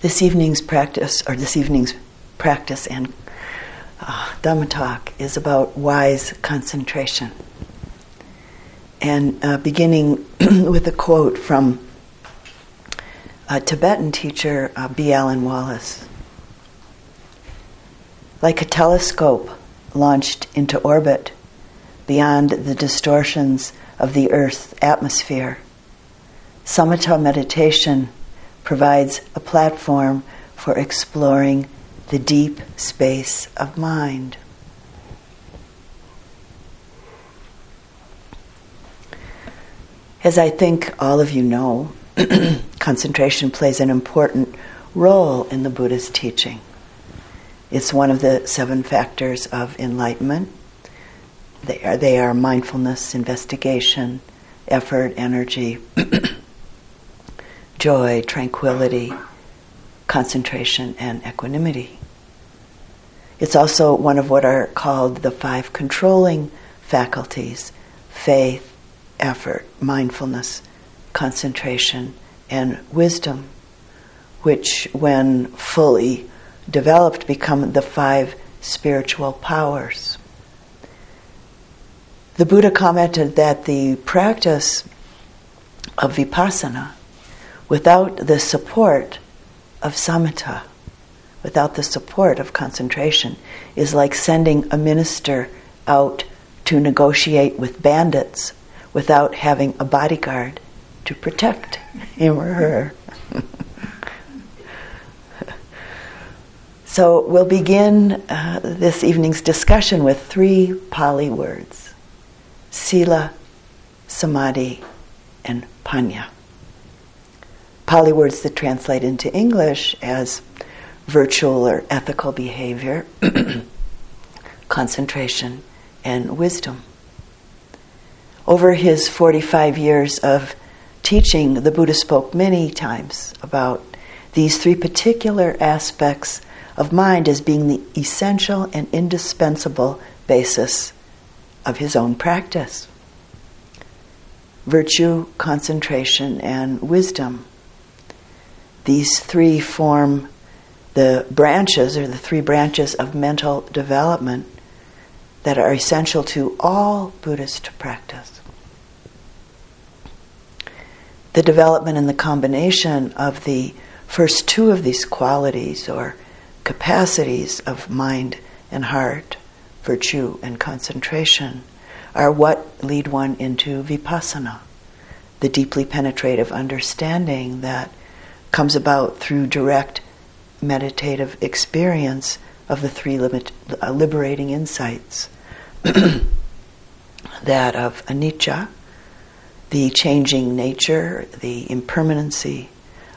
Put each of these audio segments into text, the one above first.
This evening's practice, or this evening's practice and uh, Dhamma talk, is about wise concentration. And uh, beginning with a quote from a Tibetan teacher, uh, B. Alan Wallace. Like a telescope launched into orbit beyond the distortions of the Earth's atmosphere, samatha meditation provides a platform for exploring the deep space of mind. As I think all of you know, concentration plays an important role in the Buddha's teaching. It's one of the seven factors of enlightenment. They are, they are mindfulness, investigation, effort, energy, joy, tranquility, concentration, and equanimity. It's also one of what are called the five controlling faculties faith, effort, mindfulness, concentration, and wisdom, which, when fully developed, become the five spiritual powers. The Buddha commented that the practice of vipassana without the support of samatha, without the support of concentration, is like sending a minister out to negotiate with bandits without having a bodyguard to protect him or her. so we'll begin uh, this evening's discussion with three Pali words Sila, Samadhi, and Panya. Pali words that translate into English as virtual or ethical behavior, concentration, and wisdom. Over his 45 years of teaching, the Buddha spoke many times about these three particular aspects of mind as being the essential and indispensable basis of his own practice virtue, concentration, and wisdom. These three form the branches, or the three branches of mental development that are essential to all Buddhist practice. The development and the combination of the first two of these qualities or capacities of mind and heart, virtue and concentration, are what lead one into vipassana, the deeply penetrative understanding that comes about through direct meditative experience of the three limit, uh, liberating insights that of anicca, the changing nature, the impermanency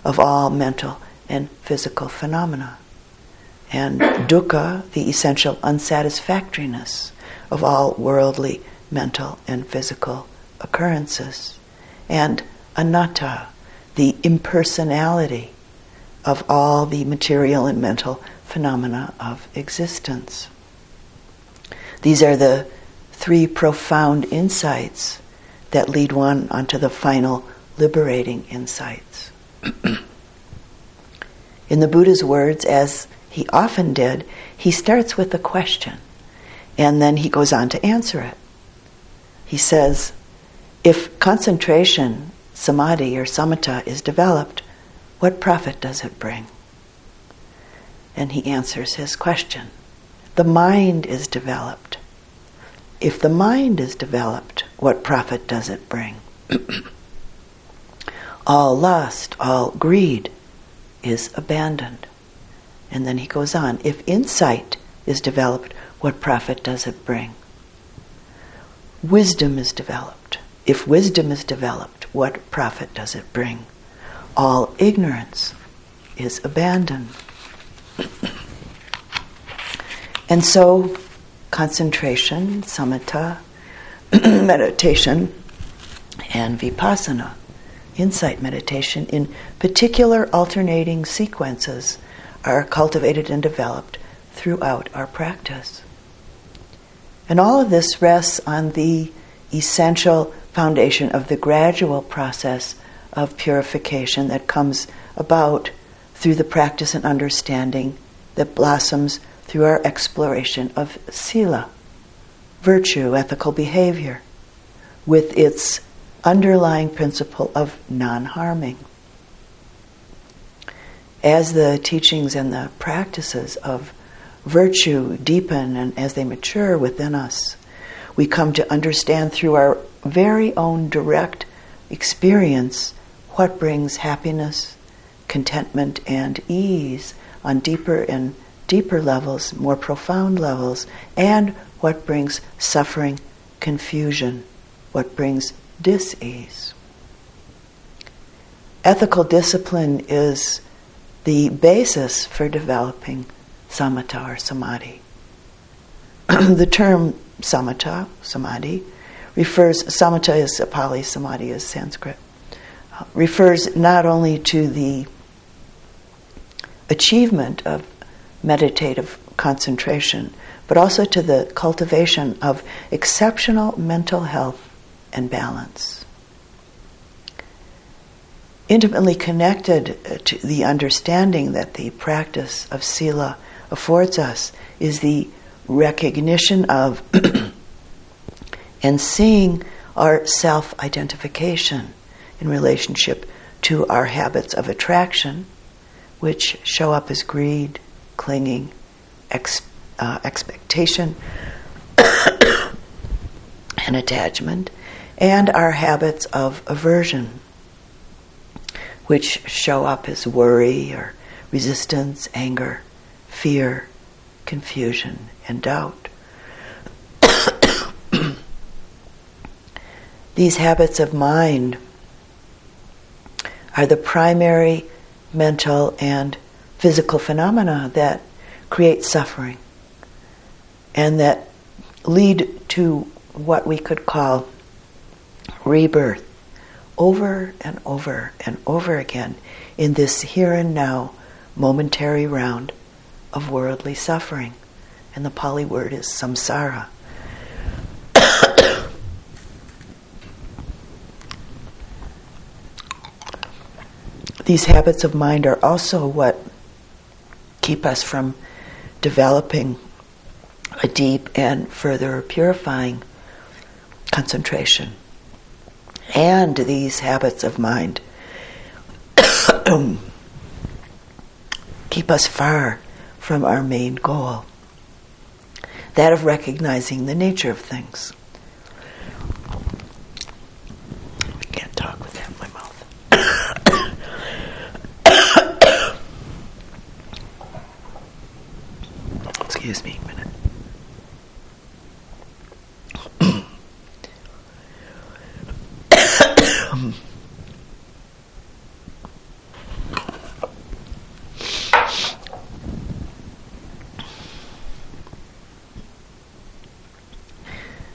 of all mental and physical phenomena, and dukkha, the essential unsatisfactoriness of all worldly, mental, and physical occurrences, and anatta, the impersonality of all the material and mental phenomena of existence. These are the three profound insights that lead one onto the final liberating insights. In the Buddha's words, as he often did, he starts with a question and then he goes on to answer it. He says, if concentration samadhi or samatha is developed, what profit does it bring? And he answers his question. The mind is developed. If the mind is developed, what profit does it bring? all lust, all greed is abandoned. And then he goes on. If insight is developed, what profit does it bring? Wisdom is developed. If wisdom is developed, what profit does it bring? All ignorance is abandoned. and so, concentration, samatha, meditation, and vipassana, insight meditation, in particular alternating sequences, are cultivated and developed throughout our practice. And all of this rests on the essential foundation of the gradual process of purification that comes about through the practice and understanding that blossoms through our exploration of sila, virtue, ethical behavior, with its underlying principle of non harming. As the teachings and the practices of virtue deepen and as they mature within us, we come to understand through our very own direct experience what brings happiness, contentment, and ease on deeper and deeper levels, more profound levels, and what brings suffering, confusion, what brings dis-ease. Ethical discipline is the basis for developing samatha or samadhi. the term samatha, samadhi, refers, samatha is Pali, samadhi is Sanskrit, uh, refers not only to the achievement of meditative concentration, but also to the cultivation of exceptional mental health and balance. Intimately connected uh, to the understanding that the practice of Sila affords us is the recognition of and seeing our self identification in relationship to our habits of attraction, which show up as greed, clinging, ex, uh, expectation, and attachment, and our habits of aversion, which show up as worry or resistance, anger, fear, confusion, and doubt. These habits of mind are the primary mental and physical phenomena that create suffering and that lead to what we could call rebirth over and over and over again in this here and now momentary round of worldly suffering. And the Pali word is samsara. These habits of mind are also what keep us from developing a deep and further purifying concentration. And these habits of mind keep us far from our main goal that of recognizing the nature of things. Excuse me a minute.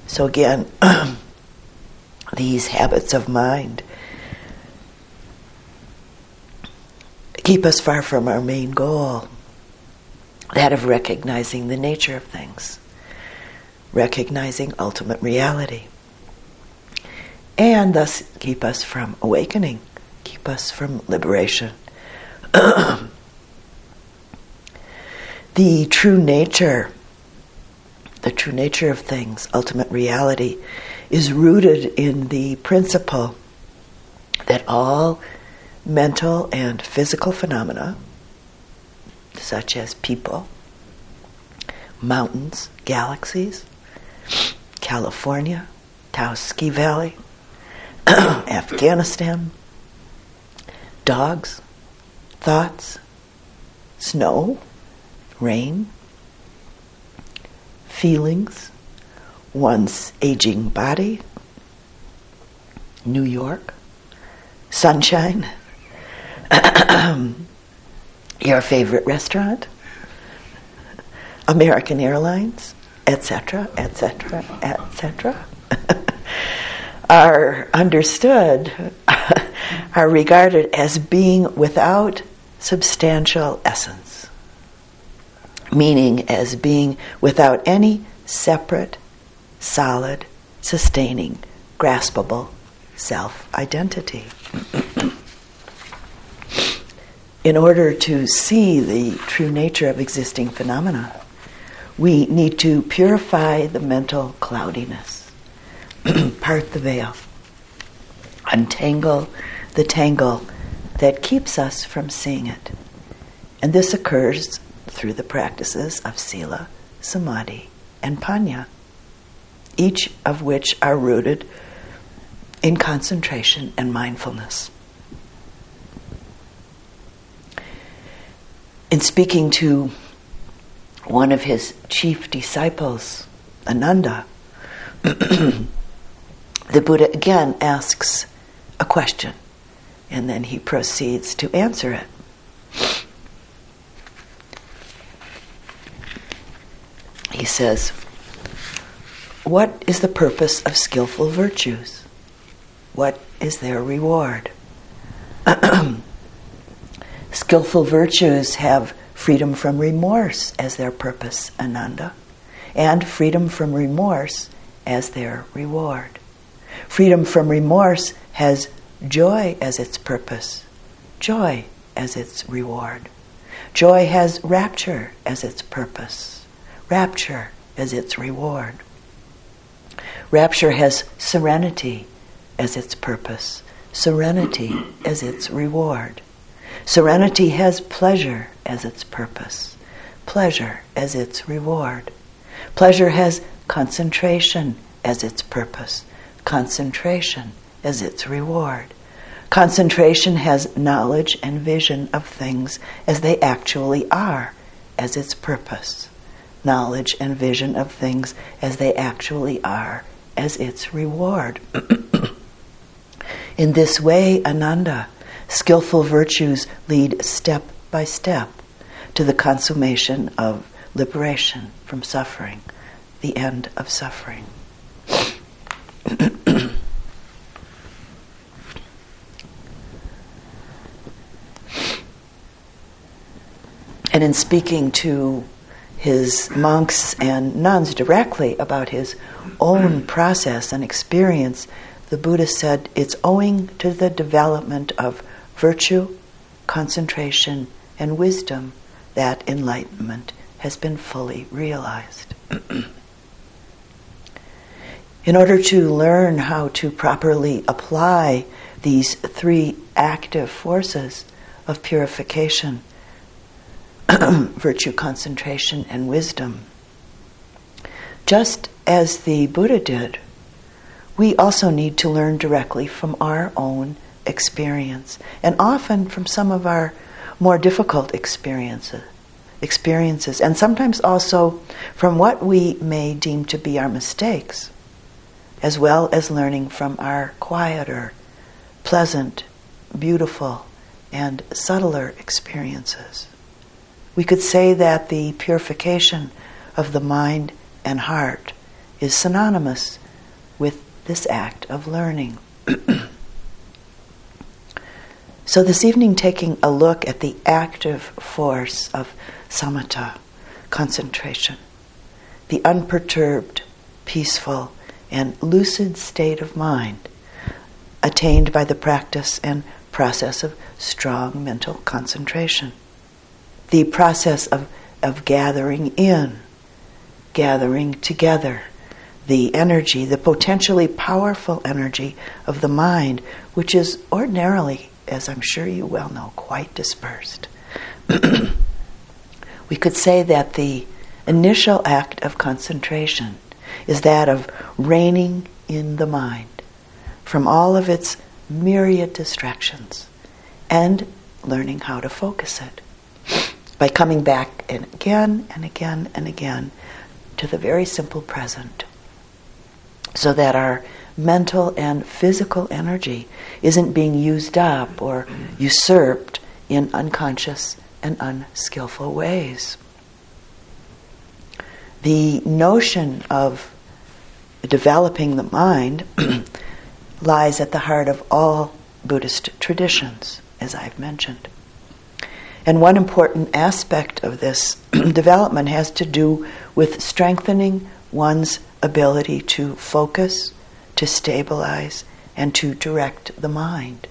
so again, these habits of mind keep us far from our main goal that of recognizing the nature of things, recognizing ultimate reality, and thus keep us from awakening, keep us from liberation. the true nature, the true nature of things, ultimate reality, is rooted in the principle that all mental and physical phenomena such as people, mountains, galaxies, California, Taos Ski Valley, Afghanistan, dogs, thoughts, snow, rain, feelings, one's aging body, New York, sunshine, your favorite restaurant, American Airlines, etc., etc., etc., are understood, are regarded as being without substantial essence, meaning as being without any separate, solid, sustaining, graspable self identity. in order to see the true nature of existing phenomena, we need to purify the mental cloudiness, part the veil, untangle the tangle that keeps us from seeing it. And this occurs through the practices of sila, samadhi, and panya, each of which are rooted in concentration and mindfulness. In speaking to one of his chief disciples, Ananda, the Buddha again asks a question and then he proceeds to answer it. He says, What is the purpose of skillful virtues? What is their reward? skillful virtues have freedom from remorse as their purpose, Ananda, and freedom from remorse as their reward. Freedom from remorse has joy as its purpose, joy as its reward. Joy has rapture as its purpose, rapture as its reward. Rapture has serenity as its purpose, serenity as its reward. Serenity has pleasure as its purpose, pleasure as its reward. Pleasure has concentration as its purpose, concentration as its reward. Concentration has knowledge and vision of things as they actually are as its purpose. Knowledge and vision of things as they actually are as its reward. In this way, Ananda, skillful virtues lead step by step to the consummation of liberation from suffering, the end of suffering. And in speaking to his monks and nuns directly about his own process and experience, the Buddha said it's owing to the development of virtue, concentration, and wisdom that enlightenment has been fully realized. In order to learn how to properly apply these three active forces of purification, virtue, concentration, and wisdom. Just as the Buddha did, we also need to learn directly from our own experience, and often from some of our more difficult experiences. Experiences, and sometimes also from what we may deem to be our mistakes, as well as learning from our quieter, pleasant, beautiful, and subtler experiences. We could say that the purification of the mind and heart is synonymous with this act of learning. so, this evening, taking a look at the active force of samatha, concentration, the unperturbed, peaceful, and lucid state of mind attained by the practice and process of strong mental concentration. The process of, of gathering in, gathering together the energy, the potentially powerful energy of the mind, which is ordinarily, as I'm sure you well know, quite dispersed. we could say that the initial act of concentration is that of reining in the mind from all of its myriad distractions and learning how to focus it by coming back and again and again and again to the very simple present so that our mental and physical energy isn't being used up or usurped in unconscious and unskillful ways. The notion of developing the mind lies at the heart of all Buddhist traditions, as I've mentioned. And one important aspect of this development has to do with strengthening one's ability to focus, to stabilize, and to direct the mind,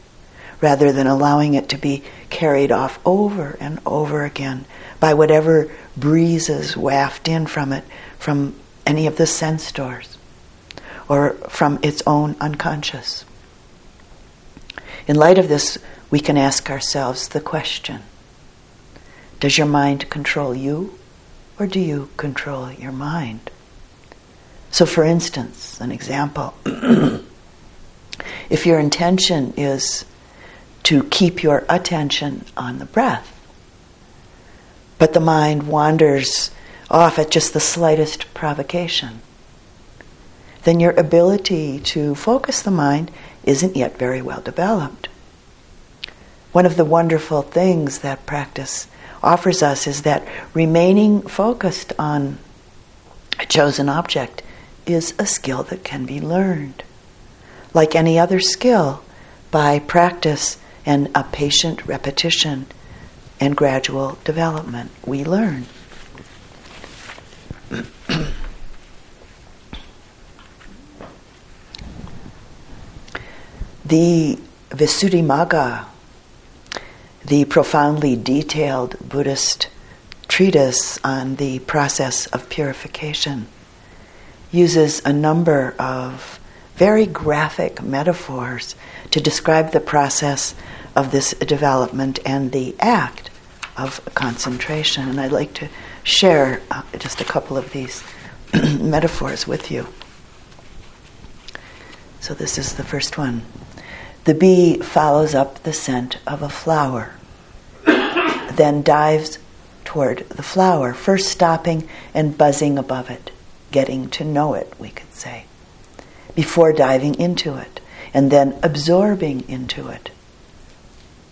rather than allowing it to be carried off over and over again by whatever breezes waft in from it from any of the sense doors or from its own unconscious. In light of this, we can ask ourselves the question Does your mind control you, or do you control your mind? So, for instance, an example if your intention is to keep your attention on the breath, but the mind wanders off at just the slightest provocation, then your ability to focus the mind isn't yet very well developed. One of the wonderful things that practice offers us is that remaining focused on a chosen object is a skill that can be learned. Like any other skill, by practice and a patient repetition and gradual development, we learn. the Visuddhimagga, the profoundly detailed Buddhist treatise on the process of purification, uses a number of very graphic metaphors to describe the process of this development and the act of concentration. And I'd like to share uh, just a couple of these metaphors with you. So, this is the first one. The bee follows up the scent of a flower, then dives toward the flower, first stopping and buzzing above it, getting to know it, we could say, before diving into it, and then absorbing into it.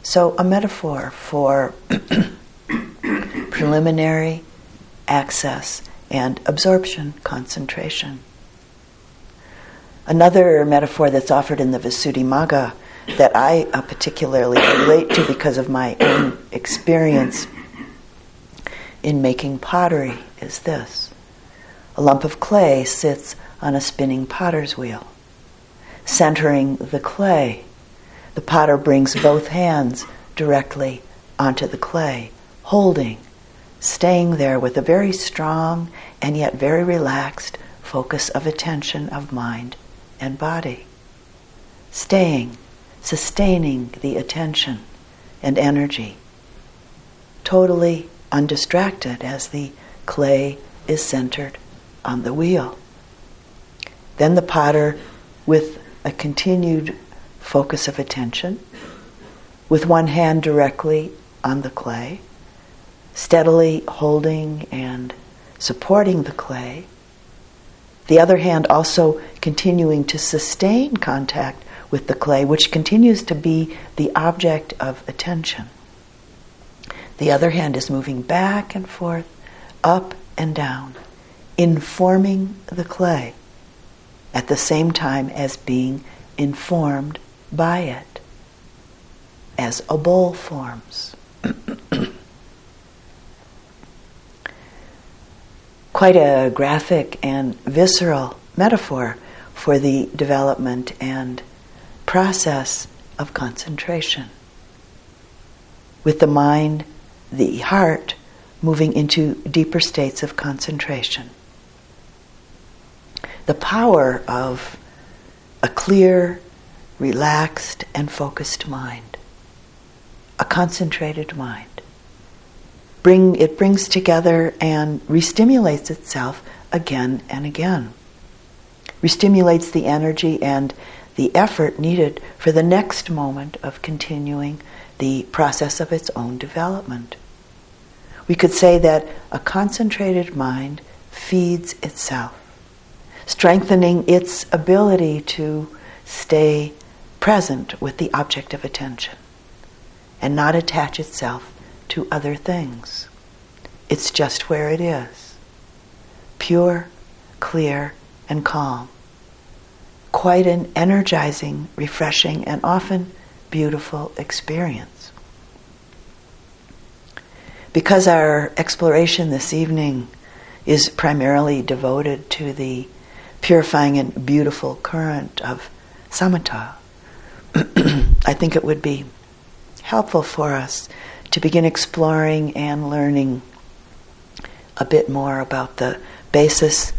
So, a metaphor for preliminary access and absorption, concentration. Another metaphor that's offered in the Visuddhimagga that I uh, particularly relate to because of my own experience in making pottery is this a lump of clay sits on a spinning potter's wheel. Centering the clay, the potter brings both hands directly onto the clay, holding, staying there with a very strong and yet very relaxed focus of attention of mind and body. Staying, sustaining the attention and energy. Totally undistracted as the clay is centered on the wheel. Then the potter, with a continued focus of attention, with one hand directly on the clay, steadily holding and supporting the clay, the other hand also continuing to sustain contact with the clay, which continues to be the object of attention. The other hand is moving back and forth, up and down, informing the clay at the same time as being informed by it, as a bowl forms. Quite a graphic and visceral metaphor for the development and process of concentration. With the mind the heart moving into deeper states of concentration. The power of a clear, relaxed, and focused mind, a concentrated mind. Bring, it brings together and restimulates itself again and again. Restimulates the energy and the effort needed for the next moment of continuing the process of its own development. We could say that a concentrated mind feeds itself, strengthening its ability to stay present with the object of attention and not attach itself to other things. It's just where it is pure, clear, and calm. Quite an energizing, refreshing, and often beautiful experience. Because our exploration this evening is primarily devoted to the purifying and beautiful current of samatha, I think it would be helpful for us to begin exploring and learning a bit more about the basis,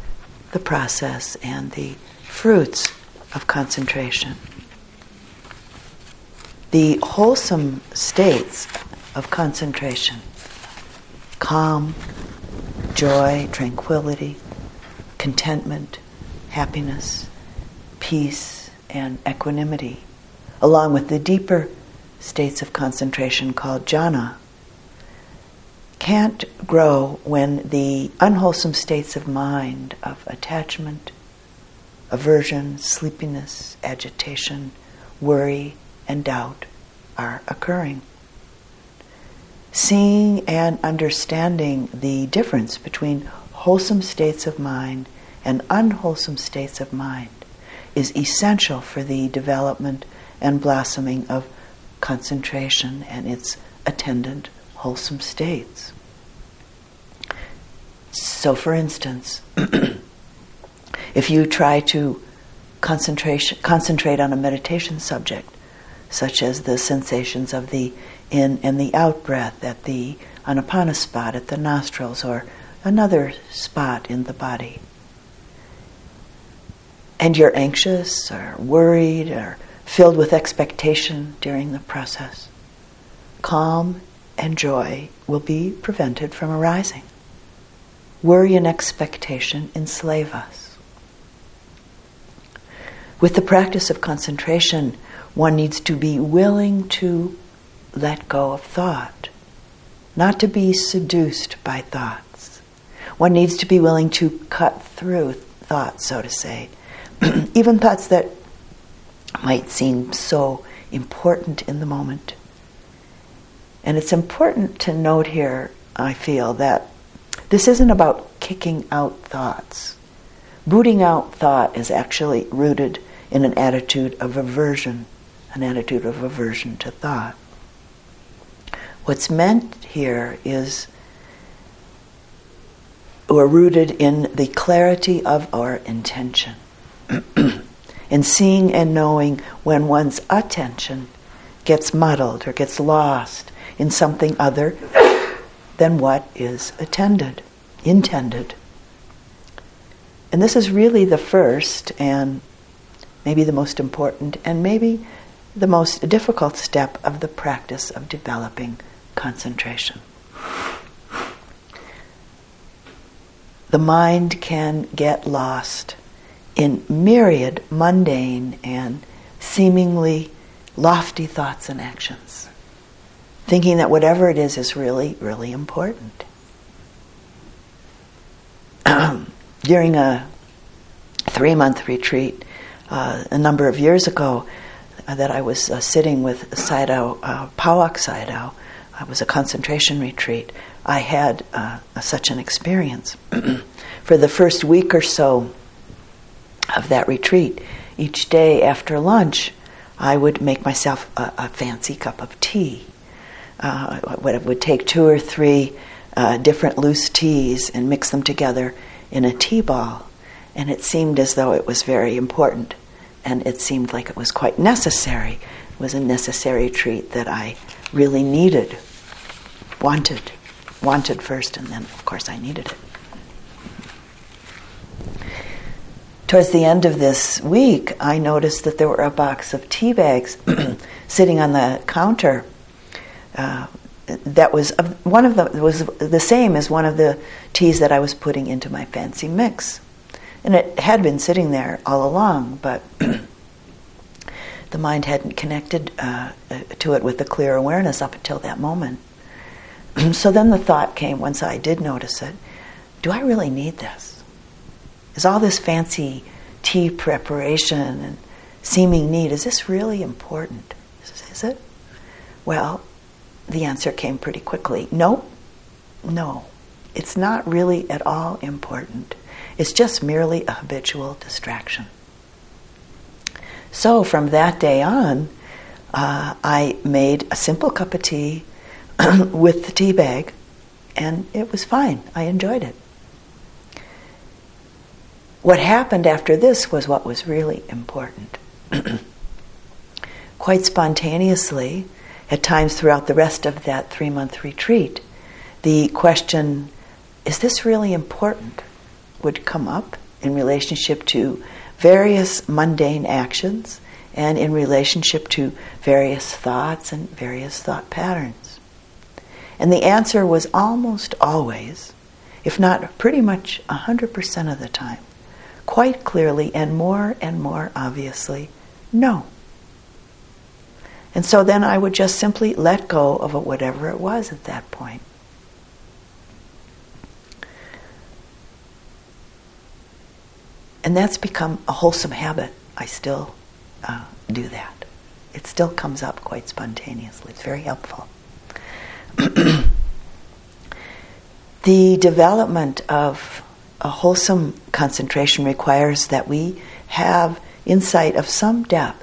the process, and the fruits of concentration. The wholesome states of concentration calm, joy, tranquility, contentment, happiness, peace, and equanimity, along with the deeper states of concentration called jhana, can't grow when the unwholesome states of mind, of attachment, aversion, sleepiness, agitation, worry, and doubt are occurring. Seeing and understanding the difference between wholesome states of mind and unwholesome states of mind is essential for the development and blossoming of concentration and its attendant wholesome states. So, for instance, if you try to concentration, concentrate on a meditation subject, such as the sensations of the in and the out breath at the anapana spot at the nostrils or another spot in the body, and you're anxious or worried or filled with expectation during the process, calm and joy will be prevented from arising. Worry and expectation enslave us. With the practice of concentration, one needs to be willing to let go of thought, not to be seduced by thoughts. One needs to be willing to cut through thought, so to say, even thoughts that might seem so important in the moment. And it's important to note here, I feel, that this isn't about kicking out thoughts. Booting out thought is actually rooted in an attitude of aversion, an attitude of aversion to thought. What's meant here is we're rooted in the clarity of our intention, in seeing and knowing when one's attention gets muddled or gets lost in something other than what is attended, intended. And this is really the first and maybe the most important and maybe the most difficult step of the practice of developing concentration. The mind can get lost in myriad mundane and seemingly lofty thoughts and actions thinking that whatever it is is really, really important. During a three month retreat uh, a number of years ago, uh, that I was uh, sitting with Sayadaw, uh, Pa-Auk Sayadaw, it was a concentration retreat, I had uh, such an experience. For the first week or so of that retreat, each day after lunch, I would make myself a, a fancy cup of tea uh, what it would take two or three uh, different loose teas and mix them together in a tea ball. And it seemed as though it was very important. And it seemed like it was quite necessary. It was a necessary treat that I really needed, wanted, wanted first, and then, of course, I needed it. Towards the end of this week, I noticed that there were a box of tea bags sitting on the counter uh, that was one of the was the same as one of the teas that I was putting into my fancy mix, and it had been sitting there all along, but the mind hadn't connected uh, to it with a clear awareness up until that moment. so then the thought came once I did notice it: Do I really need this? Is all this fancy tea preparation and seeming need is this really important? Is it? Well, the answer came pretty quickly no, no. It's not really at all important. It's just merely a habitual distraction. So from that day on, uh, I made a simple cup of tea with the tea bag, and it was fine. I enjoyed it. What happened after this was what was really important. Quite spontaneously, at times throughout the rest of that three month retreat, the question, is this really important, would come up in relationship to various mundane actions and in relationship to various thoughts and various thought patterns. And the answer was almost always, if not pretty much 100% of the time, quite clearly and more and more obviously, no. And so then I would just simply let go of whatever it was at that point. And that's become a wholesome habit. I still uh, do that. It still comes up quite spontaneously. It's very helpful. the development of a wholesome concentration requires that we have insight of some depth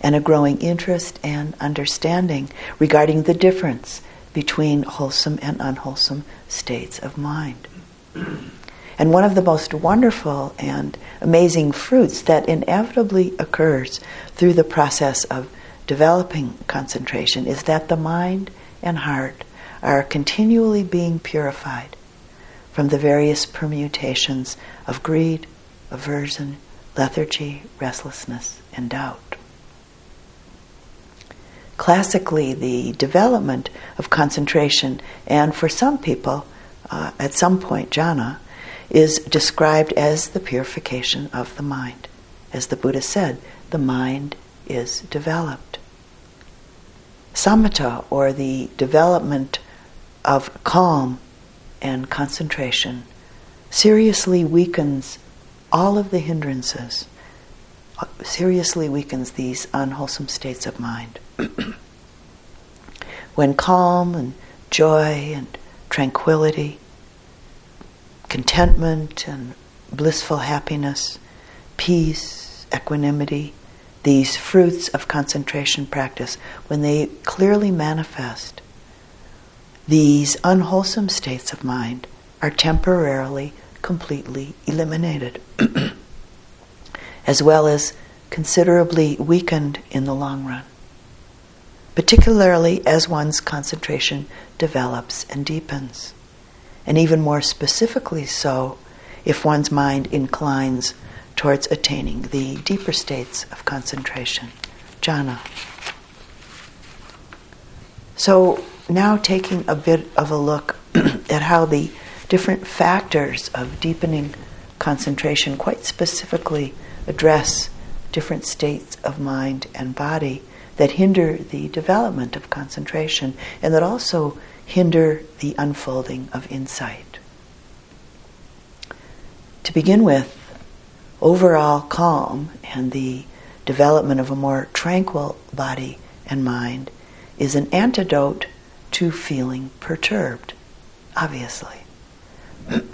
and a growing interest and understanding regarding the difference between wholesome and unwholesome states of mind. And one of the most wonderful and amazing fruits that inevitably occurs through the process of developing concentration is that the mind and heart are continually being purified from the various permutations of greed, aversion, lethargy, restlessness, and doubt. Classically, the development of concentration, and for some people, uh, at some point, jhana, is described as the purification of the mind. As the Buddha said, the mind is developed. Samatha, or the development of calm and concentration, seriously weakens all of the hindrances, seriously weakens these unwholesome states of mind. when calm and joy and tranquility contentment and blissful happiness, peace, equanimity, these fruits of concentration practice, when they clearly manifest, these unwholesome states of mind are temporarily completely eliminated, as well as considerably weakened in the long run, particularly as one's concentration develops and deepens and even more specifically so if one's mind inclines towards attaining the deeper states of concentration, jhana. So, now taking a bit of a look at how the different factors of deepening concentration quite specifically address different states of mind and body that hinder the development of concentration and that also hinder the unfolding of insight. To begin with, overall calm and the development of a more tranquil body and mind is an antidote to feeling perturbed, obviously.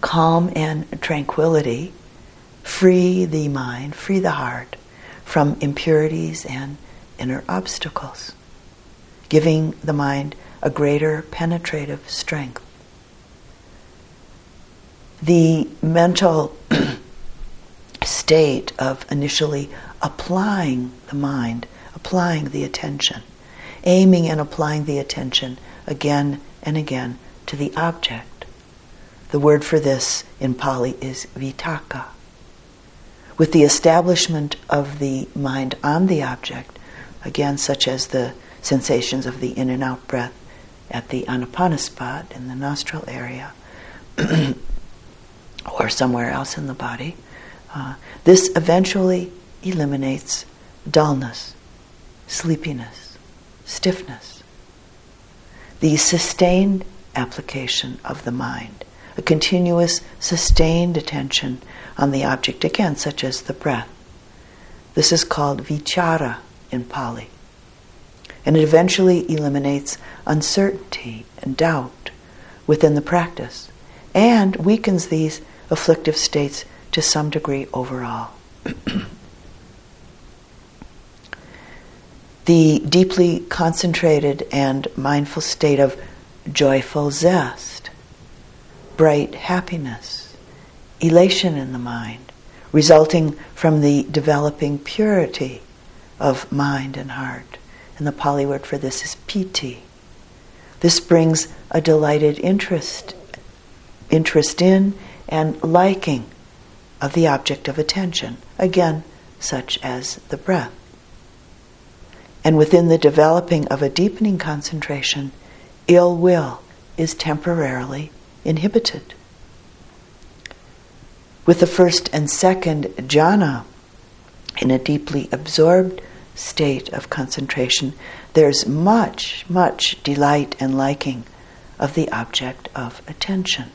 calm and tranquility free the mind, free the heart from impurities and inner obstacles giving the mind a greater penetrative strength. The mental state of initially applying the mind, applying the attention, aiming and applying the attention again and again to the object. The word for this in Pali is vitakka. With the establishment of the mind on the object, again, such as the sensations of the in and out breath at the anapana spot in the nostril area or somewhere else in the body. Uh, this eventually eliminates dullness, sleepiness, stiffness. The sustained application of the mind, a continuous sustained attention on the object, again, such as the breath. This is called vichara in Pali and it eventually eliminates uncertainty and doubt within the practice and weakens these afflictive states to some degree overall. the deeply concentrated and mindful state of joyful zest, bright happiness, elation in the mind, resulting from the developing purity of mind and heart and the Pali word for this is piti. This brings a delighted interest, interest in and liking of the object of attention, again, such as the breath. And within the developing of a deepening concentration, ill will is temporarily inhibited. With the first and second jhana, in a deeply absorbed state of concentration, there's much, much delight and liking of the object of attention,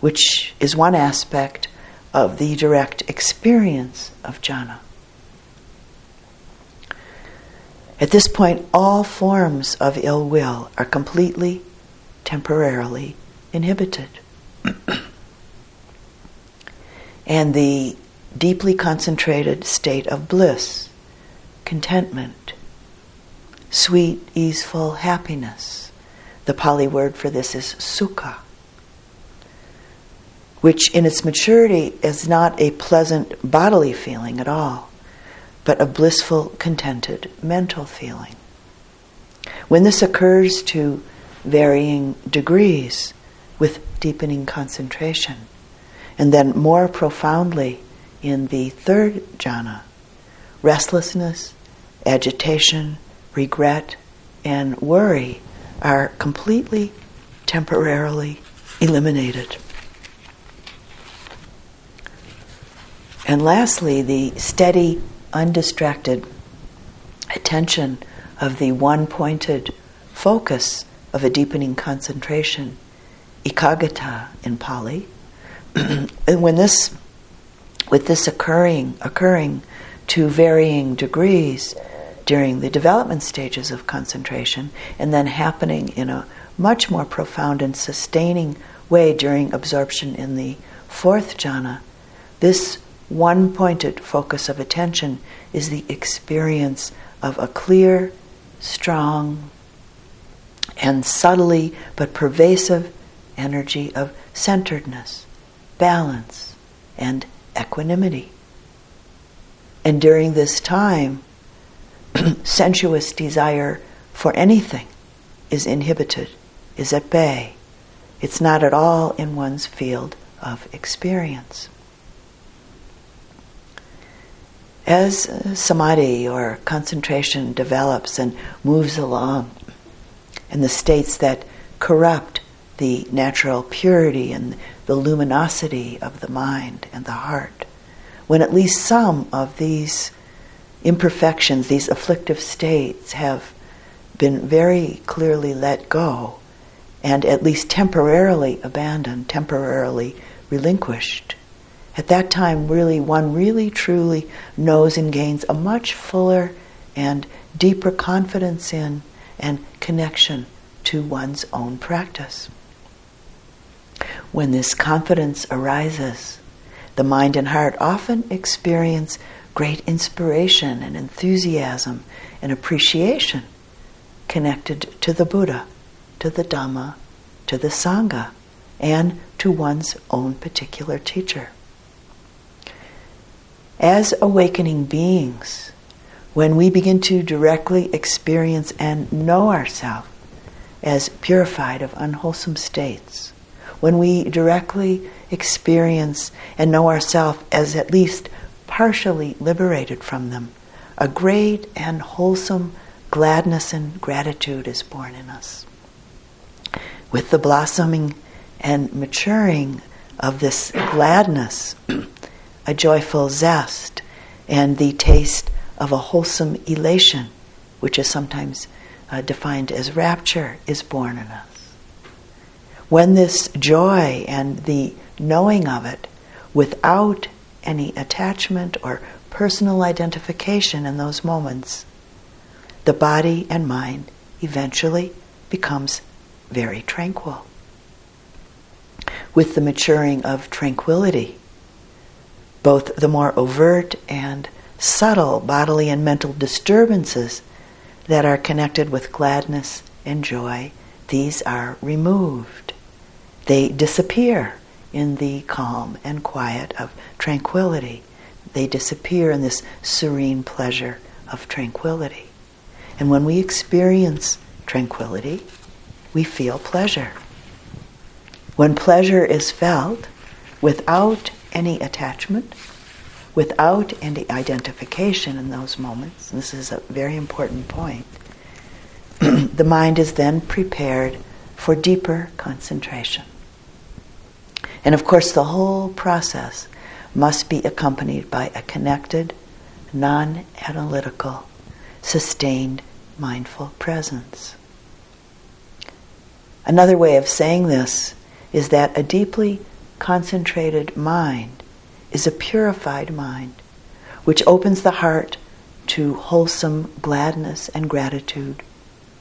which is one aspect of the direct experience of jhana. At this point, all forms of ill will are completely, temporarily inhibited. and the deeply concentrated state of bliss, contentment, sweet, easeful happiness. The Pali word for this is sukha, which in its maturity is not a pleasant bodily feeling at all, but a blissful, contented mental feeling. When this occurs to varying degrees with deepening concentration, and then more profoundly in the third jhana restlessness, agitation, regret, and worry are completely, temporarily eliminated. And lastly, the steady, undistracted attention of the one pointed focus of a deepening concentration, ekaggata in Pali. and when this with this occurring occurring to varying degrees during the development stages of concentration and then happening in a much more profound and sustaining way during absorption in the fourth jhana this one pointed focus of attention is the experience of a clear strong and subtly but pervasive energy of centeredness balance and equanimity. And during this time, sensuous desire for anything is inhibited, is at bay. It's not at all in one's field of experience. As samadhi or concentration develops and moves along, and the states that corrupt the natural purity and the luminosity of the mind and the heart, when at least some of these imperfections, these afflictive states, have been very clearly let go and at least temporarily abandoned, temporarily relinquished. At that time, really, one really truly knows and gains a much fuller and deeper confidence in and connection to one's own practice. When this confidence arises, the mind and heart often experience great inspiration and enthusiasm and appreciation connected to the Buddha, to the Dhamma, to the Sangha, and to one's own particular teacher. As awakening beings, when we begin to directly experience and know ourselves as purified of unwholesome states, when we directly experience and know ourselves as at least partially liberated from them, a great and wholesome gladness and gratitude is born in us. With the blossoming and maturing of this gladness, a joyful zest, and the taste of a wholesome elation, which is sometimes uh, defined as rapture, is born in us when this joy and the knowing of it without any attachment or personal identification in those moments, the body and mind eventually becomes very tranquil. With the maturing of tranquility, both the more overt and subtle bodily and mental disturbances that are connected with gladness and joy, these are removed they disappear in the calm and quiet of tranquility. They disappear in this serene pleasure of tranquility. And when we experience tranquility, we feel pleasure. When pleasure is felt without any attachment, without any identification in those moments, this is a very important point, the mind is then prepared for deeper concentration. And of course, the whole process must be accompanied by a connected, non analytical, sustained mindful presence. Another way of saying this is that a deeply concentrated mind is a purified mind which opens the heart to wholesome gladness and gratitude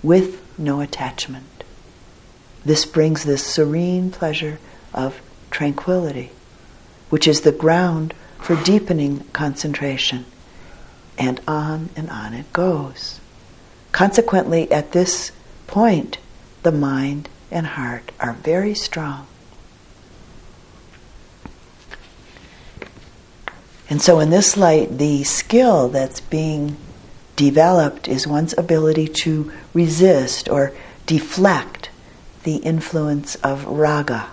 with no attachment. This brings this serene pleasure of tranquility, which is the ground for deepening concentration. And on and on it goes. Consequently, at this point, the mind and heart are very strong. And so, in this light, the skill that's being developed is one's ability to resist or deflect the influence of raga.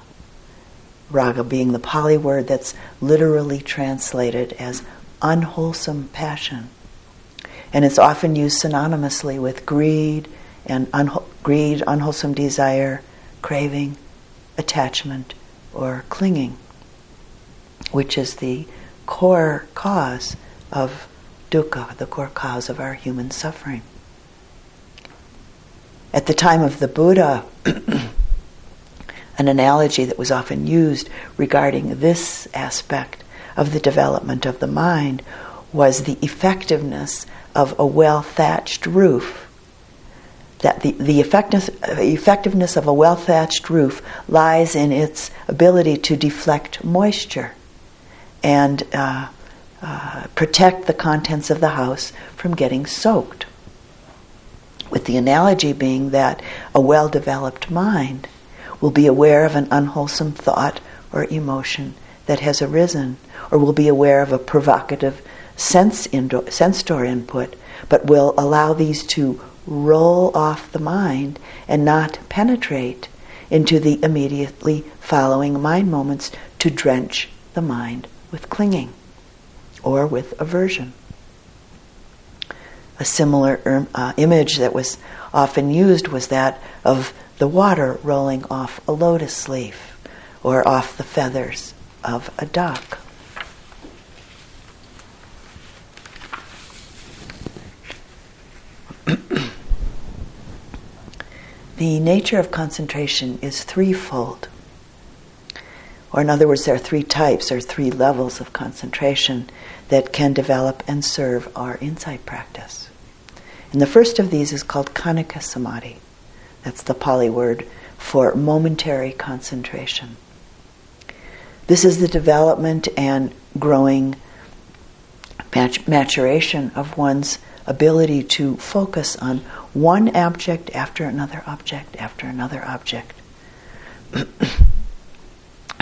Raga being the Pali word that's literally translated as unwholesome passion. And it's often used synonymously with greed and greed, unwholesome desire, craving, attachment, or clinging, which is the core cause of dukkha, the core cause of our human suffering. At the time of the Buddha, an analogy that was often used regarding this aspect of the development of the mind was the effectiveness of a well thatched roof. That the, the effectiveness, effectiveness of a well thatched roof lies in its ability to deflect moisture and uh, uh, protect the contents of the house from getting soaked. With the analogy being that a well developed mind will be aware of an unwholesome thought or emotion that has arisen, or will be aware of a provocative sense, indo- sense door input, but will allow these to roll off the mind and not penetrate into the immediately following mind moments to drench the mind with clinging or with aversion. A similar um, uh, image that was often used was that of the water rolling off a lotus leaf or off the feathers of a duck. the nature of concentration is threefold. Or, in other words, there are three types or three levels of concentration that can develop and serve our insight practice. And the first of these is called Khanika Samadhi. That's the Pali word for momentary concentration. This is the development and growing maturation of one's ability to focus on one object after another object after another object.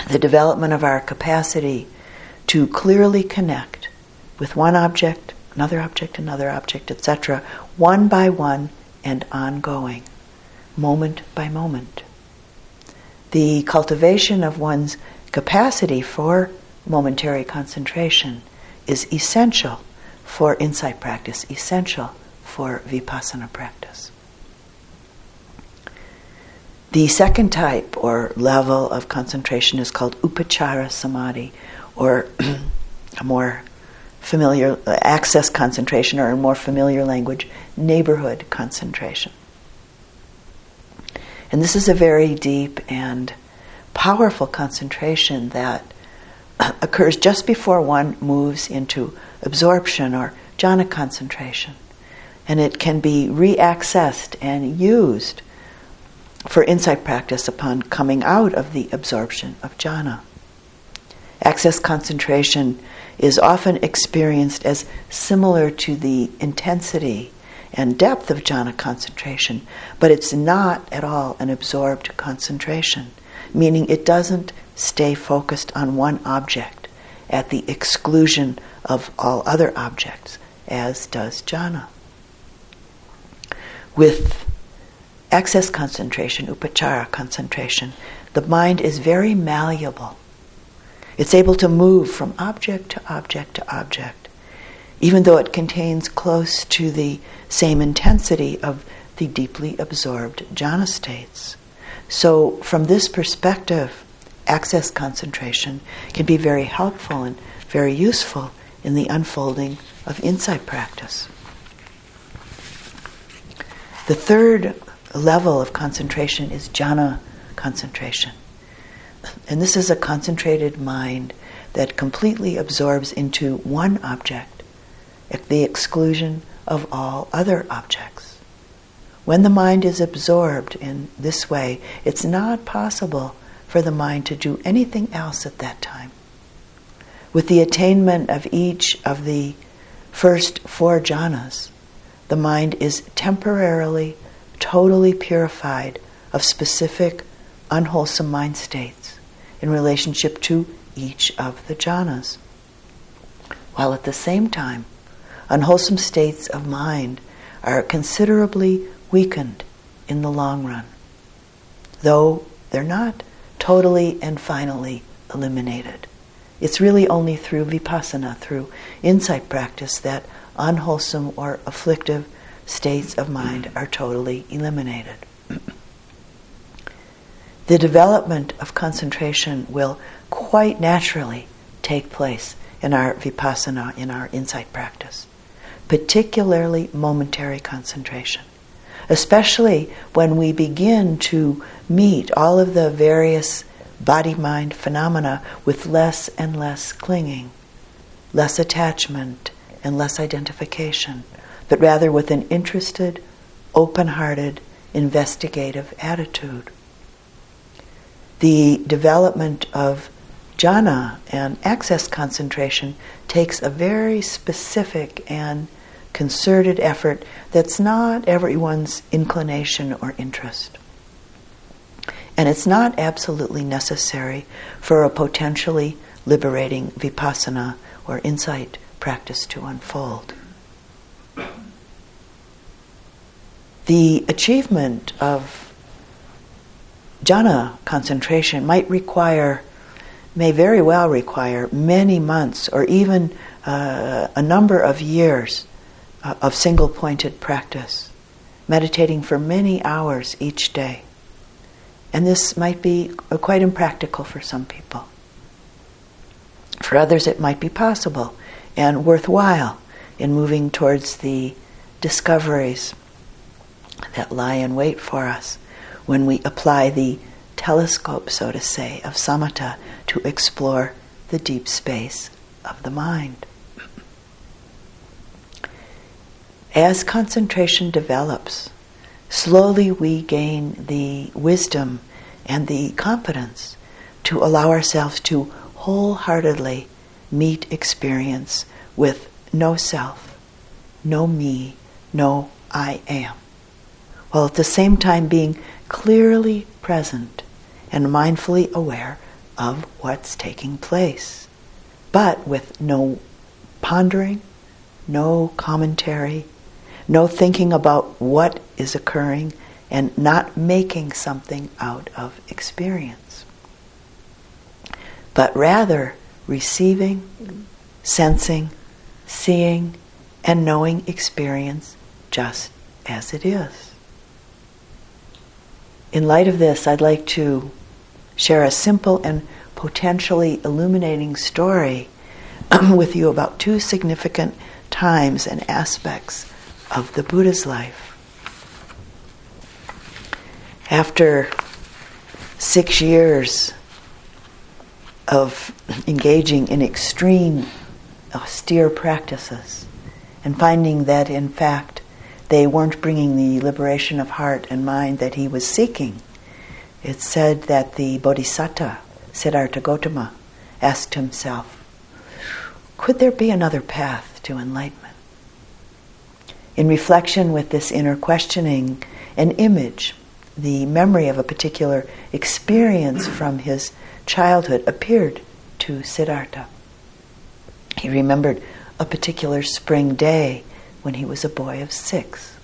the development of our capacity to clearly connect with one object, another object, another object, etc., one by one and ongoing, moment by moment. The cultivation of one's capacity for momentary concentration is essential for insight practice, essential for vipassana practice. The second type or level of concentration is called upachara samadhi, or a more familiar access concentration, or in more familiar language, neighborhood concentration. And this is a very deep and powerful concentration that occurs just before one moves into absorption or jhana concentration. And it can be reaccessed and used for insight practice upon coming out of the absorption of jhana. Access concentration is often experienced as similar to the intensity and depth of jhana concentration, but it's not at all an absorbed concentration, meaning it doesn't stay focused on one object at the exclusion of all other objects, as does jhana. With access concentration, upachara concentration, the mind is very malleable. It's able to move from object to object to object, even though it contains close to the same intensity of the deeply absorbed jhana states. So, from this perspective, access concentration can be very helpful and very useful in the unfolding of insight practice. The third level of concentration is jhana concentration. And this is a concentrated mind that completely absorbs into one object at the exclusion of all other objects. When the mind is absorbed in this way, it's not possible for the mind to do anything else at that time. With the attainment of each of the first four jhanas, the mind is temporarily, totally purified of specific unwholesome mind states in relationship to each of the jhanas. While at the same time, unwholesome states of mind are considerably weakened in the long run, though they're not totally and finally eliminated. It's really only through vipassana, through insight practice, that unwholesome or afflictive states of mind are totally eliminated. the development of concentration will quite naturally take place in our vipassana, in our insight practice, particularly momentary concentration, especially when we begin to meet all of the various body mind phenomena with less and less clinging, less attachment, and less identification, but rather with an interested, open hearted, investigative attitude. The development of jhana and access concentration takes a very specific and concerted effort that's not everyone's inclination or interest. And it's not absolutely necessary for a potentially liberating vipassana or insight practice to unfold. The achievement of jhana concentration might require, may very well require many months or even uh, a number of years uh, of single pointed practice, meditating for many hours each day. And this might be quite impractical for some people. For others, it might be possible and worthwhile in moving towards the discoveries that lie in wait for us when we apply the telescope, so to say, of samatha to explore the deep space of the mind. As concentration develops, slowly we gain the wisdom and the confidence to allow ourselves to wholeheartedly meet experience with no self, no me, no I am, while at the same time being clearly present and mindfully aware of what's taking place, but with no pondering, no commentary, no thinking about what is occurring and not making something out of experience, but rather receiving, sensing, seeing, and knowing experience just as it is. In light of this, I'd like to share a simple and potentially illuminating story with you about two significant times and aspects of the Buddha's life. After six years of engaging in extreme, austere practices and finding that, in fact, they weren't bringing the liberation of heart and mind that he was seeking, it's said that the Bodhisattva, Siddhartha Gautama, asked himself, could there be another path to enlightenment? in reflection with this inner questioning, an image, the memory of a particular experience from his childhood appeared to Siddhartha. He remembered a particular spring day when he was a boy of six.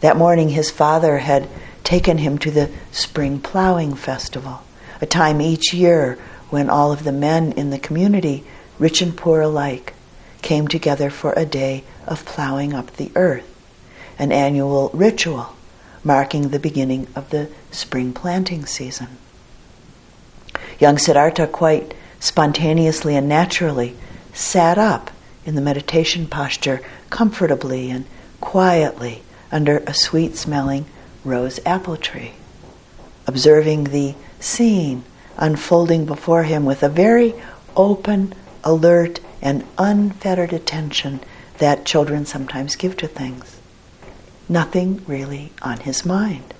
That morning, his father had taken him to the spring plowing festival, a time each year when all of the men in the community, rich and poor alike, came together for a day of plowing up the earth, an annual ritual marking the beginning of the spring planting season. Young Siddhartha quite spontaneously and naturally sat up in the meditation posture comfortably and quietly under a sweet smelling rose apple tree, observing the scene unfolding before him with a very open, alert, and unfettered attention that children sometimes give to things. Nothing really on his mind.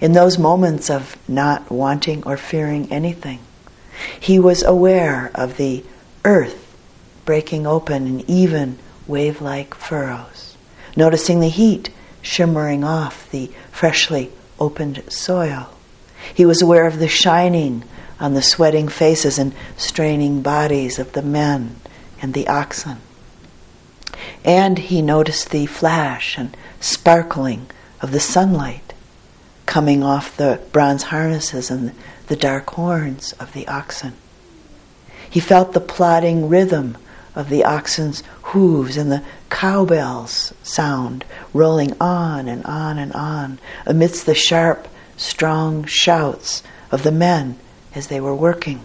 In those moments of not wanting or fearing anything, he was aware of the earth breaking open and even wave like furrows, noticing the heat shimmering off the freshly opened soil. He was aware of the shining on the sweating faces and straining bodies of the men and the oxen. And he noticed the flash and sparkling of the sunlight coming off the bronze harnesses and the dark horns of the oxen. He felt the plodding rhythm of the oxen's hooves and the cowbells sound rolling on and on and on amidst the sharp, strong shouts of the men as they were working.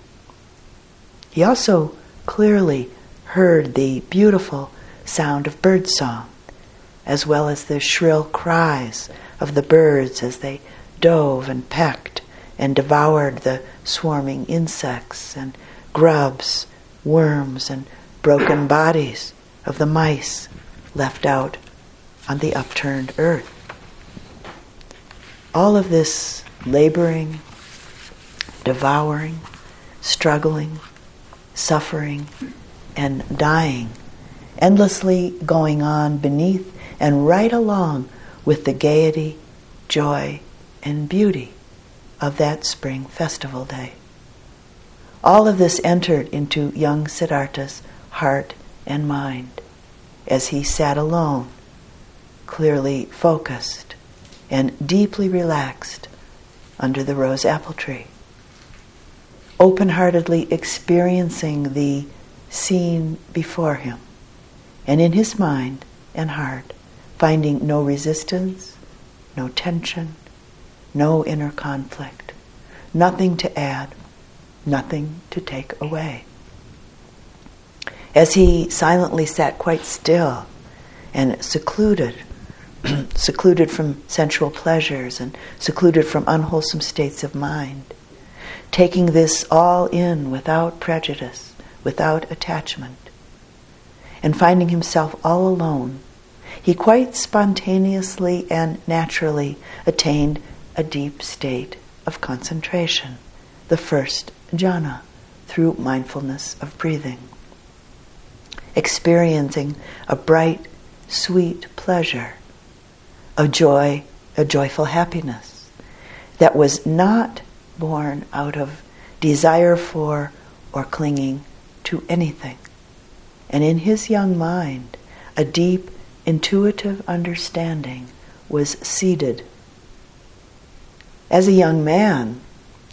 He also clearly heard the beautiful sound of birdsong, as well as the shrill cries of the birds as they dove and pecked and devoured the swarming insects and grubs, worms, and broken bodies of the mice left out on the upturned earth. All of this laboring, devouring, struggling, suffering, and dying, endlessly going on beneath and right along with the gaiety, joy, and beauty of that spring festival day. All of this entered into young Siddhartha's heart, and mind as he sat alone, clearly focused and deeply relaxed under the rose apple tree, open heartedly experiencing the scene before him, and in his mind and heart, finding no resistance, no tension, no inner conflict, nothing to add, nothing to take away as he silently sat quite still and secluded, secluded from sensual pleasures and secluded from unwholesome states of mind, taking this all in without prejudice, without attachment, and finding himself all alone, he quite spontaneously and naturally attained a deep state of concentration, the first jhana, through mindfulness of breathing experiencing a bright, sweet pleasure, a joy, a joyful happiness that was not born out of desire for or clinging to anything. And in his young mind, a deep, intuitive understanding was seeded. As a young man,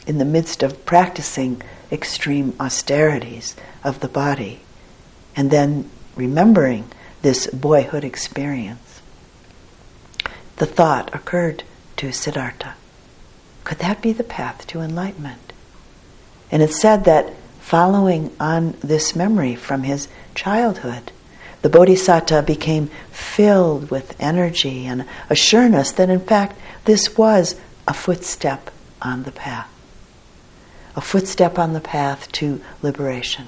in the midst of practicing extreme austerities of the body, and then remembering this boyhood experience, the thought occurred to Siddhartha could that be the path to enlightenment? And it's said that following on this memory from his childhood, the Bodhisattva became filled with energy and assurance that in fact this was a footstep on the path. A footstep on the path to liberation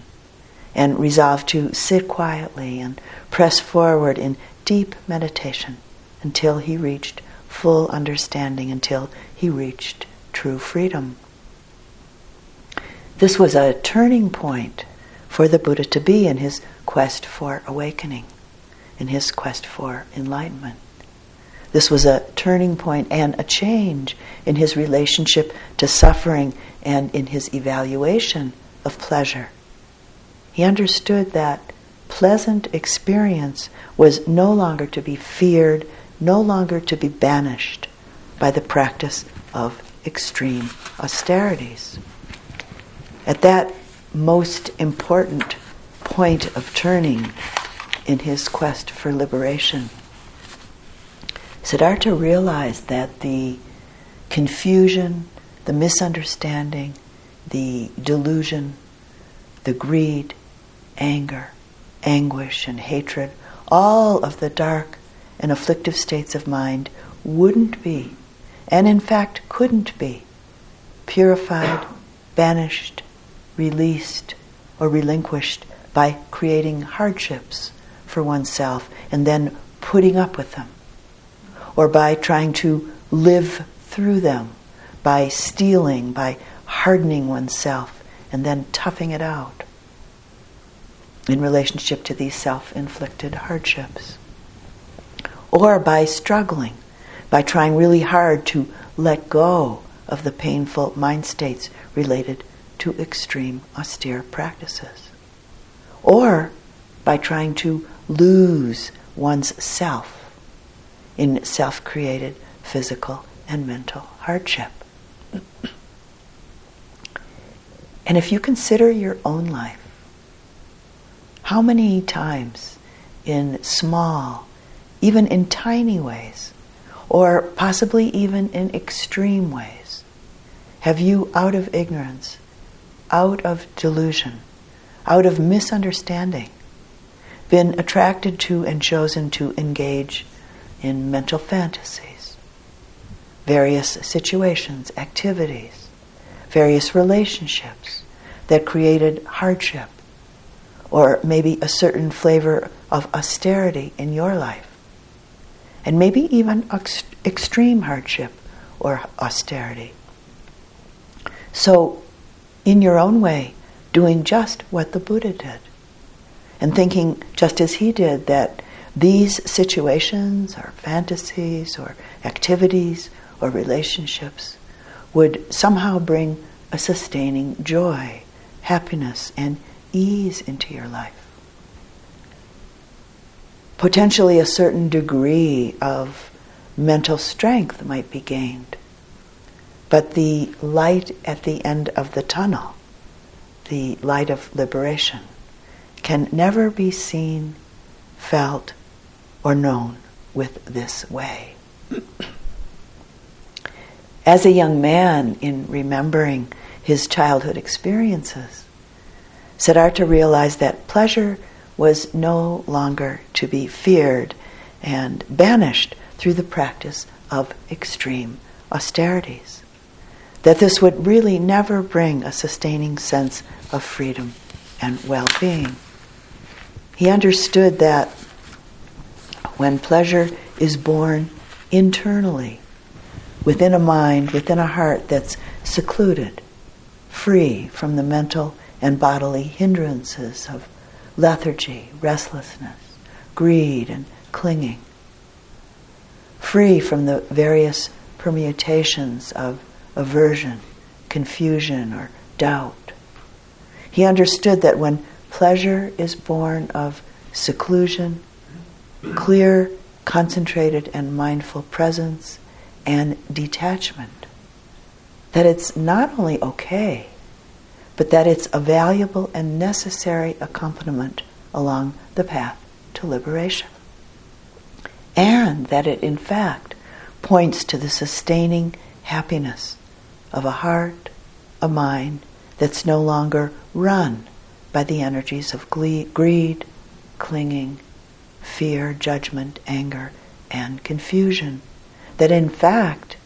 and resolved to sit quietly and press forward in deep meditation until he reached full understanding, until he reached true freedom. This was a turning point for the Buddha to be in his quest for awakening, in his quest for enlightenment. This was a turning point and a change in his relationship to suffering and in his evaluation of pleasure he understood that pleasant experience was no longer to be feared, no longer to be banished by the practice of extreme austerities. At that most important point of turning in his quest for liberation, Siddhartha realized that the confusion, the misunderstanding, the delusion, the greed, anger, anguish, and hatred, all of the dark and afflictive states of mind wouldn't be, and in fact couldn't be, purified, banished, released, or relinquished by creating hardships for oneself and then putting up with them, or by trying to live through them, by steeling, by hardening oneself, and then toughing it out in relationship to these self inflicted hardships. Or by struggling, by trying really hard to let go of the painful mind states related to extreme austere practices. Or by trying to lose one's self in self created physical and mental hardship. and if you consider your own life, how many times in small, even in tiny ways, or possibly even in extreme ways, have you, out of ignorance, out of delusion, out of misunderstanding, been attracted to and chosen to engage in mental fantasies, various situations, activities, various relationships that created hardship, or maybe a certain flavor of austerity in your life, and maybe even ex- extreme hardship or austerity. So, in your own way, doing just what the Buddha did and thinking, just as he did, that these situations or fantasies or activities or relationships would somehow bring a sustaining joy, happiness, and ease into your life. Potentially, a certain degree of mental strength might be gained. But the light at the end of the tunnel, the light of liberation, can never be seen, felt, or known with this way. As a young man, in remembering his childhood experiences, Siddhartha realized that pleasure was no longer to be feared and banished through the practice of extreme austerities. That this would really never bring a sustaining sense of freedom and well being. He understood that when pleasure is born internally, within a mind, within a heart that's secluded, free from the mental and bodily hindrances of lethargy, restlessness, greed, and clinging, free from the various permutations of aversion, confusion, or doubt. He understood that when Pleasure is born of seclusion, clear, concentrated, and mindful presence, and detachment. That it's not only okay, but that it's a valuable and necessary accompaniment along the path to liberation. And that it, in fact, points to the sustaining happiness of a heart, a mind that's no longer run by the energies of greed, clinging, fear, judgment, anger, and confusion. That in fact,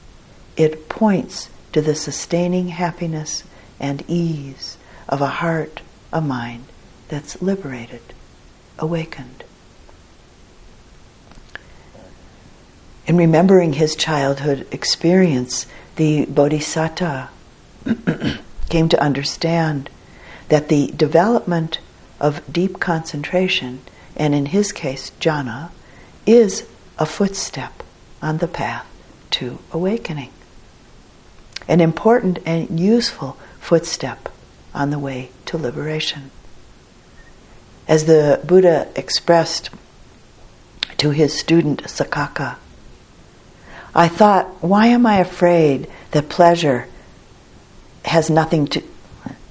it points to the sustaining happiness and ease of a heart, a mind that's liberated, awakened. In remembering his childhood experience, the Bodhisattva came to understand that the development of deep concentration, and in his case, jhana, is a footstep on the path to awakening. An important and useful footstep on the way to liberation. As the Buddha expressed to his student Saccaka, I thought, why am I afraid that pleasure has nothing to.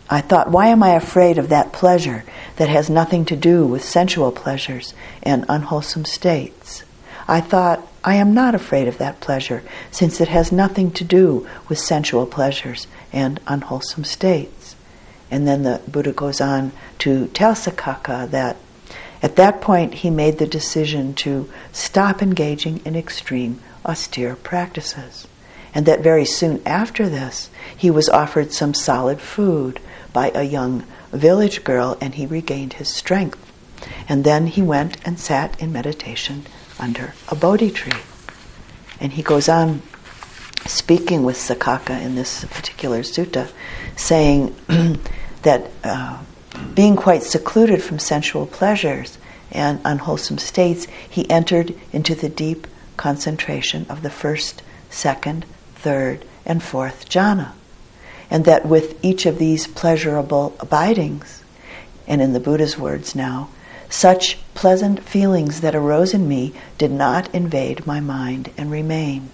I thought, why am I afraid of that pleasure that has nothing to do with sensual pleasures and unwholesome states? I thought, I am not afraid of that pleasure, since it has nothing to do with sensual pleasures and unwholesome states. And then the Buddha goes on to tell Saccaka that at that point he made the decision to stop engaging in extreme austere practices. And that very soon after this, he was offered some solid food by a young village girl and he regained his strength. And then he went and sat in meditation under a Bodhi tree. And he goes on speaking with Saccaka in this particular sutta, saying that uh, being quite secluded from sensual pleasures and unwholesome states, he entered into the deep concentration of the first, second, third, and fourth jhana. And that with each of these pleasurable abidings, and in the Buddha's words now, such pleasant feelings that arose in me did not invade my mind and remain.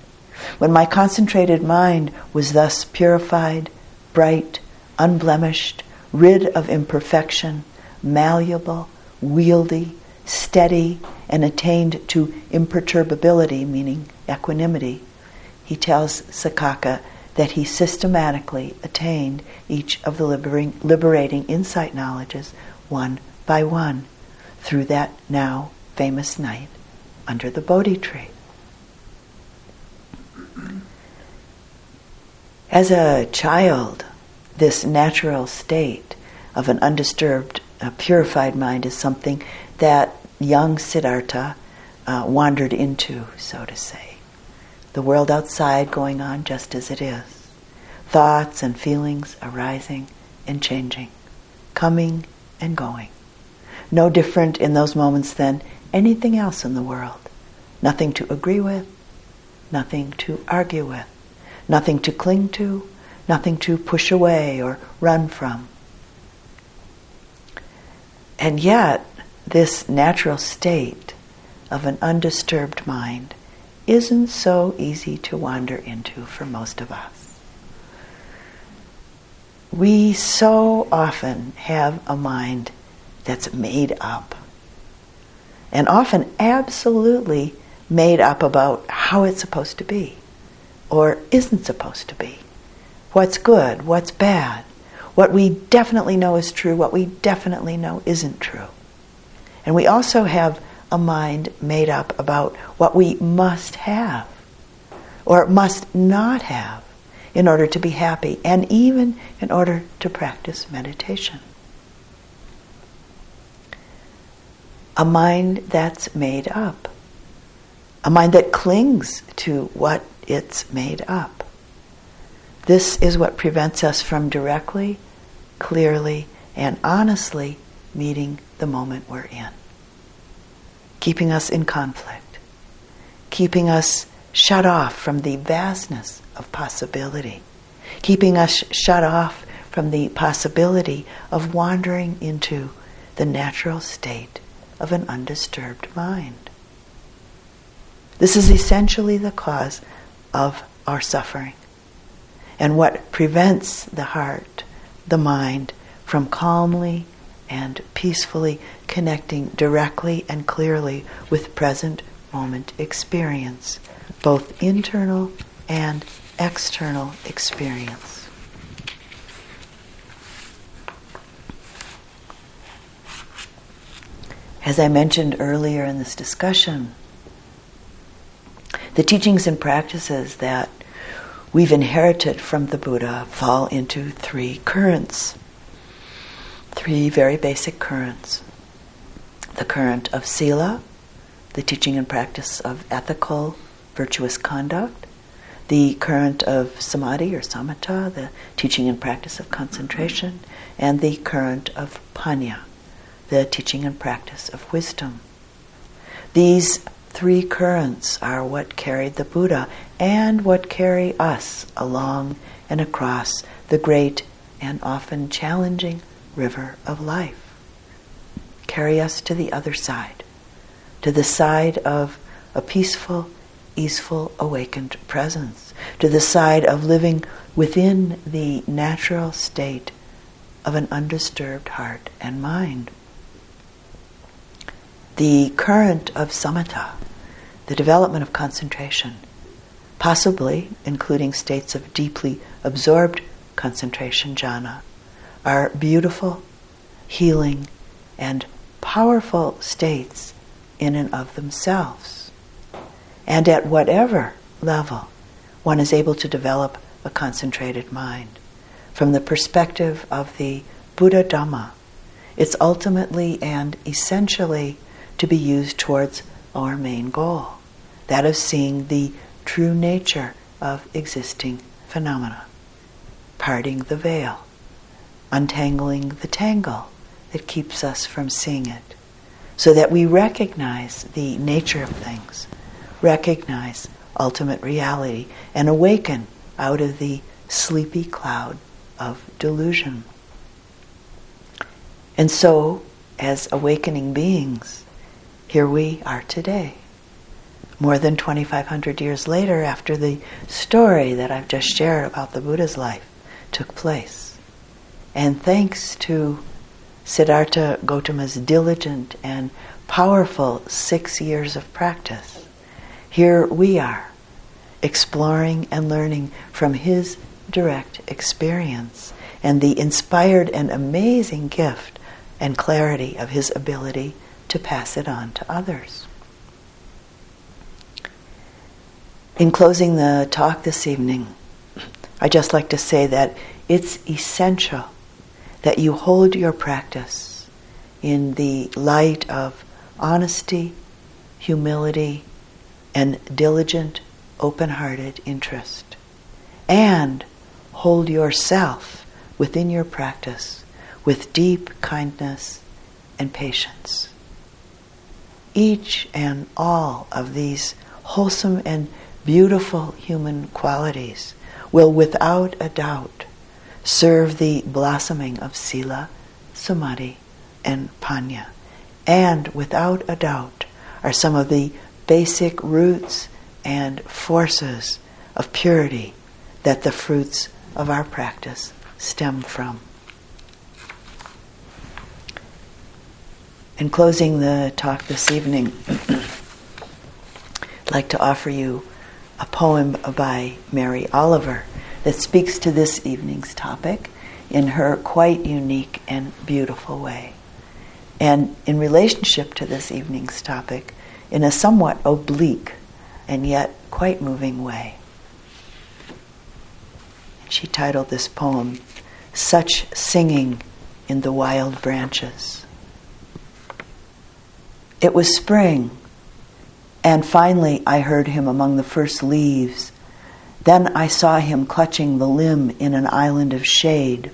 When my concentrated mind was thus purified, bright, unblemished, rid of imperfection, malleable, wieldy, steady, and attained to imperturbability, meaning equanimity, he tells Saccaka that he systematically attained each of the liberating insight knowledges one by one through that now famous night under the Bodhi tree. As a child, this natural state of an undisturbed, uh, purified mind is something that young Siddhartha uh, wandered into, so to say the world outside going on just as it is. Thoughts and feelings arising and changing, coming and going. No different in those moments than anything else in the world. Nothing to agree with, nothing to argue with, nothing to cling to, nothing to push away or run from. And yet, this natural state of an undisturbed mind isn't so easy to wander into for most of us. We so often have a mind that's made up, and often absolutely made up about how it's supposed to be or isn't supposed to be. What's good, what's bad, what we definitely know is true, what we definitely know isn't true. And we also have a mind made up about what we must have or must not have in order to be happy and even in order to practice meditation. A mind that's made up. A mind that clings to what it's made up. This is what prevents us from directly, clearly, and honestly meeting the moment we're in keeping us in conflict, keeping us shut off from the vastness of possibility, keeping us shut off from the possibility of wandering into the natural state of an undisturbed mind. This is essentially the cause of our suffering and what prevents the heart, the mind, from calmly and peacefully connecting directly and clearly with present moment experience, both internal and external experience. As I mentioned earlier in this discussion, the teachings and practices that we've inherited from the Buddha fall into three currents three very basic currents. The current of sila, the teaching and practice of ethical, virtuous conduct, the current of samadhi or samatha, the teaching and practice of concentration, and the current of panna, the teaching and practice of wisdom. These three currents are what carried the Buddha and what carry us along and across the great and often challenging river of life. Carry us to the other side, to the side of a peaceful, easeful, awakened presence, to the side of living within the natural state of an undisturbed heart and mind. The current of samatha, the development of concentration, possibly including states of deeply absorbed concentration, jhana, are beautiful, healing, and powerful states in and of themselves. And at whatever level one is able to develop a concentrated mind. From the perspective of the Buddha Dhamma, it's ultimately and essentially to be used towards our main goal that of seeing the true nature of existing phenomena, parting the veil, untangling the tangle that keeps us from seeing it, so that we recognize the nature of things, recognize ultimate reality, and awaken out of the sleepy cloud of delusion. And so, as awakening beings, here we are today. More than 2,500 years later, after the story that I've just shared about the Buddha's life took place. And thanks to Siddhartha Gautama's diligent and powerful six years of practice, here we are exploring and learning from his direct experience and the inspired and amazing gift and clarity of his ability to pass it on to others. In closing the talk this evening, I'd just like to say that it's essential that you hold your practice in the light of honesty, humility, and diligent open hearted interest. And hold yourself within your practice with deep kindness and patience. Each and all of these wholesome and beautiful human qualities will without a doubt serve the blossoming of sila, samadhi, and panna, and without a doubt are some of the basic roots and forces of purity that the fruits of our practice stem from. In closing the talk this evening, I'd like to offer you a poem by Mary Oliver that speaks to this evening's topic in her quite unique and beautiful way. And in relationship to this evening's topic, in a somewhat oblique and yet quite moving way. She titled this poem, Such Singing in the Wild Branches. It was spring, and finally I heard him among the first leaves. Then I saw him clutching the limb in an island of shade,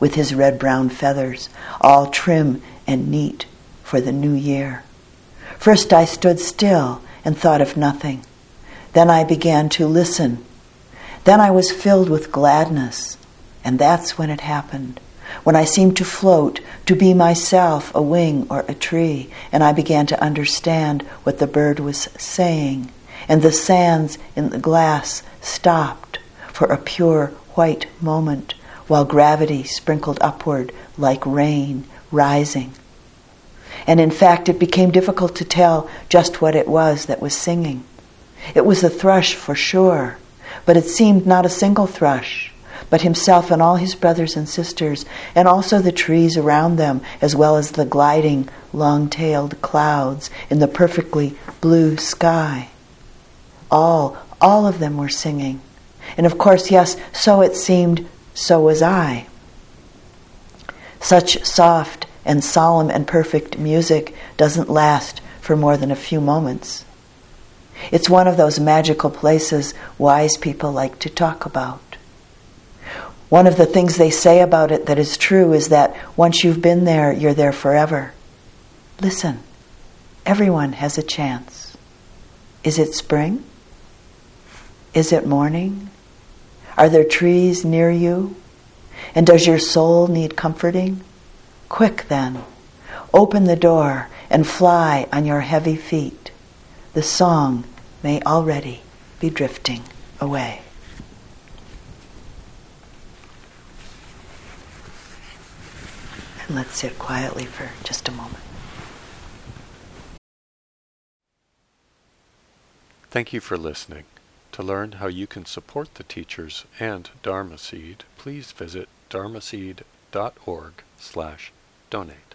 with his red brown feathers all trim and neat for the new year. First I stood still and thought of nothing. Then I began to listen. Then I was filled with gladness, and that's when it happened. When I seemed to float, to be myself a wing or a tree, and I began to understand what the bird was saying, and the sands in the glass stopped for a pure white moment, while gravity sprinkled upward like rain rising. And in fact, it became difficult to tell just what it was that was singing. It was a thrush for sure, but it seemed not a single thrush, but himself and all his brothers and sisters, and also the trees around them, as well as the gliding, long tailed clouds in the perfectly blue sky. All, all of them were singing. And of course, yes, so it seemed, so was I. Such soft, and solemn and perfect music doesn't last for more than a few moments. It's one of those magical places wise people like to talk about. One of the things they say about it that is true is that once you've been there, you're there forever. Listen, everyone has a chance. Is it spring? Is it morning? Are there trees near you? And does your soul need comforting? Quick then, open the door and fly on your heavy feet. The song may already be drifting away. And let's sit quietly for just a moment. Thank you for listening. To learn how you can support the teachers and Dharma Seed, please visit dharmaseed.org slash donate.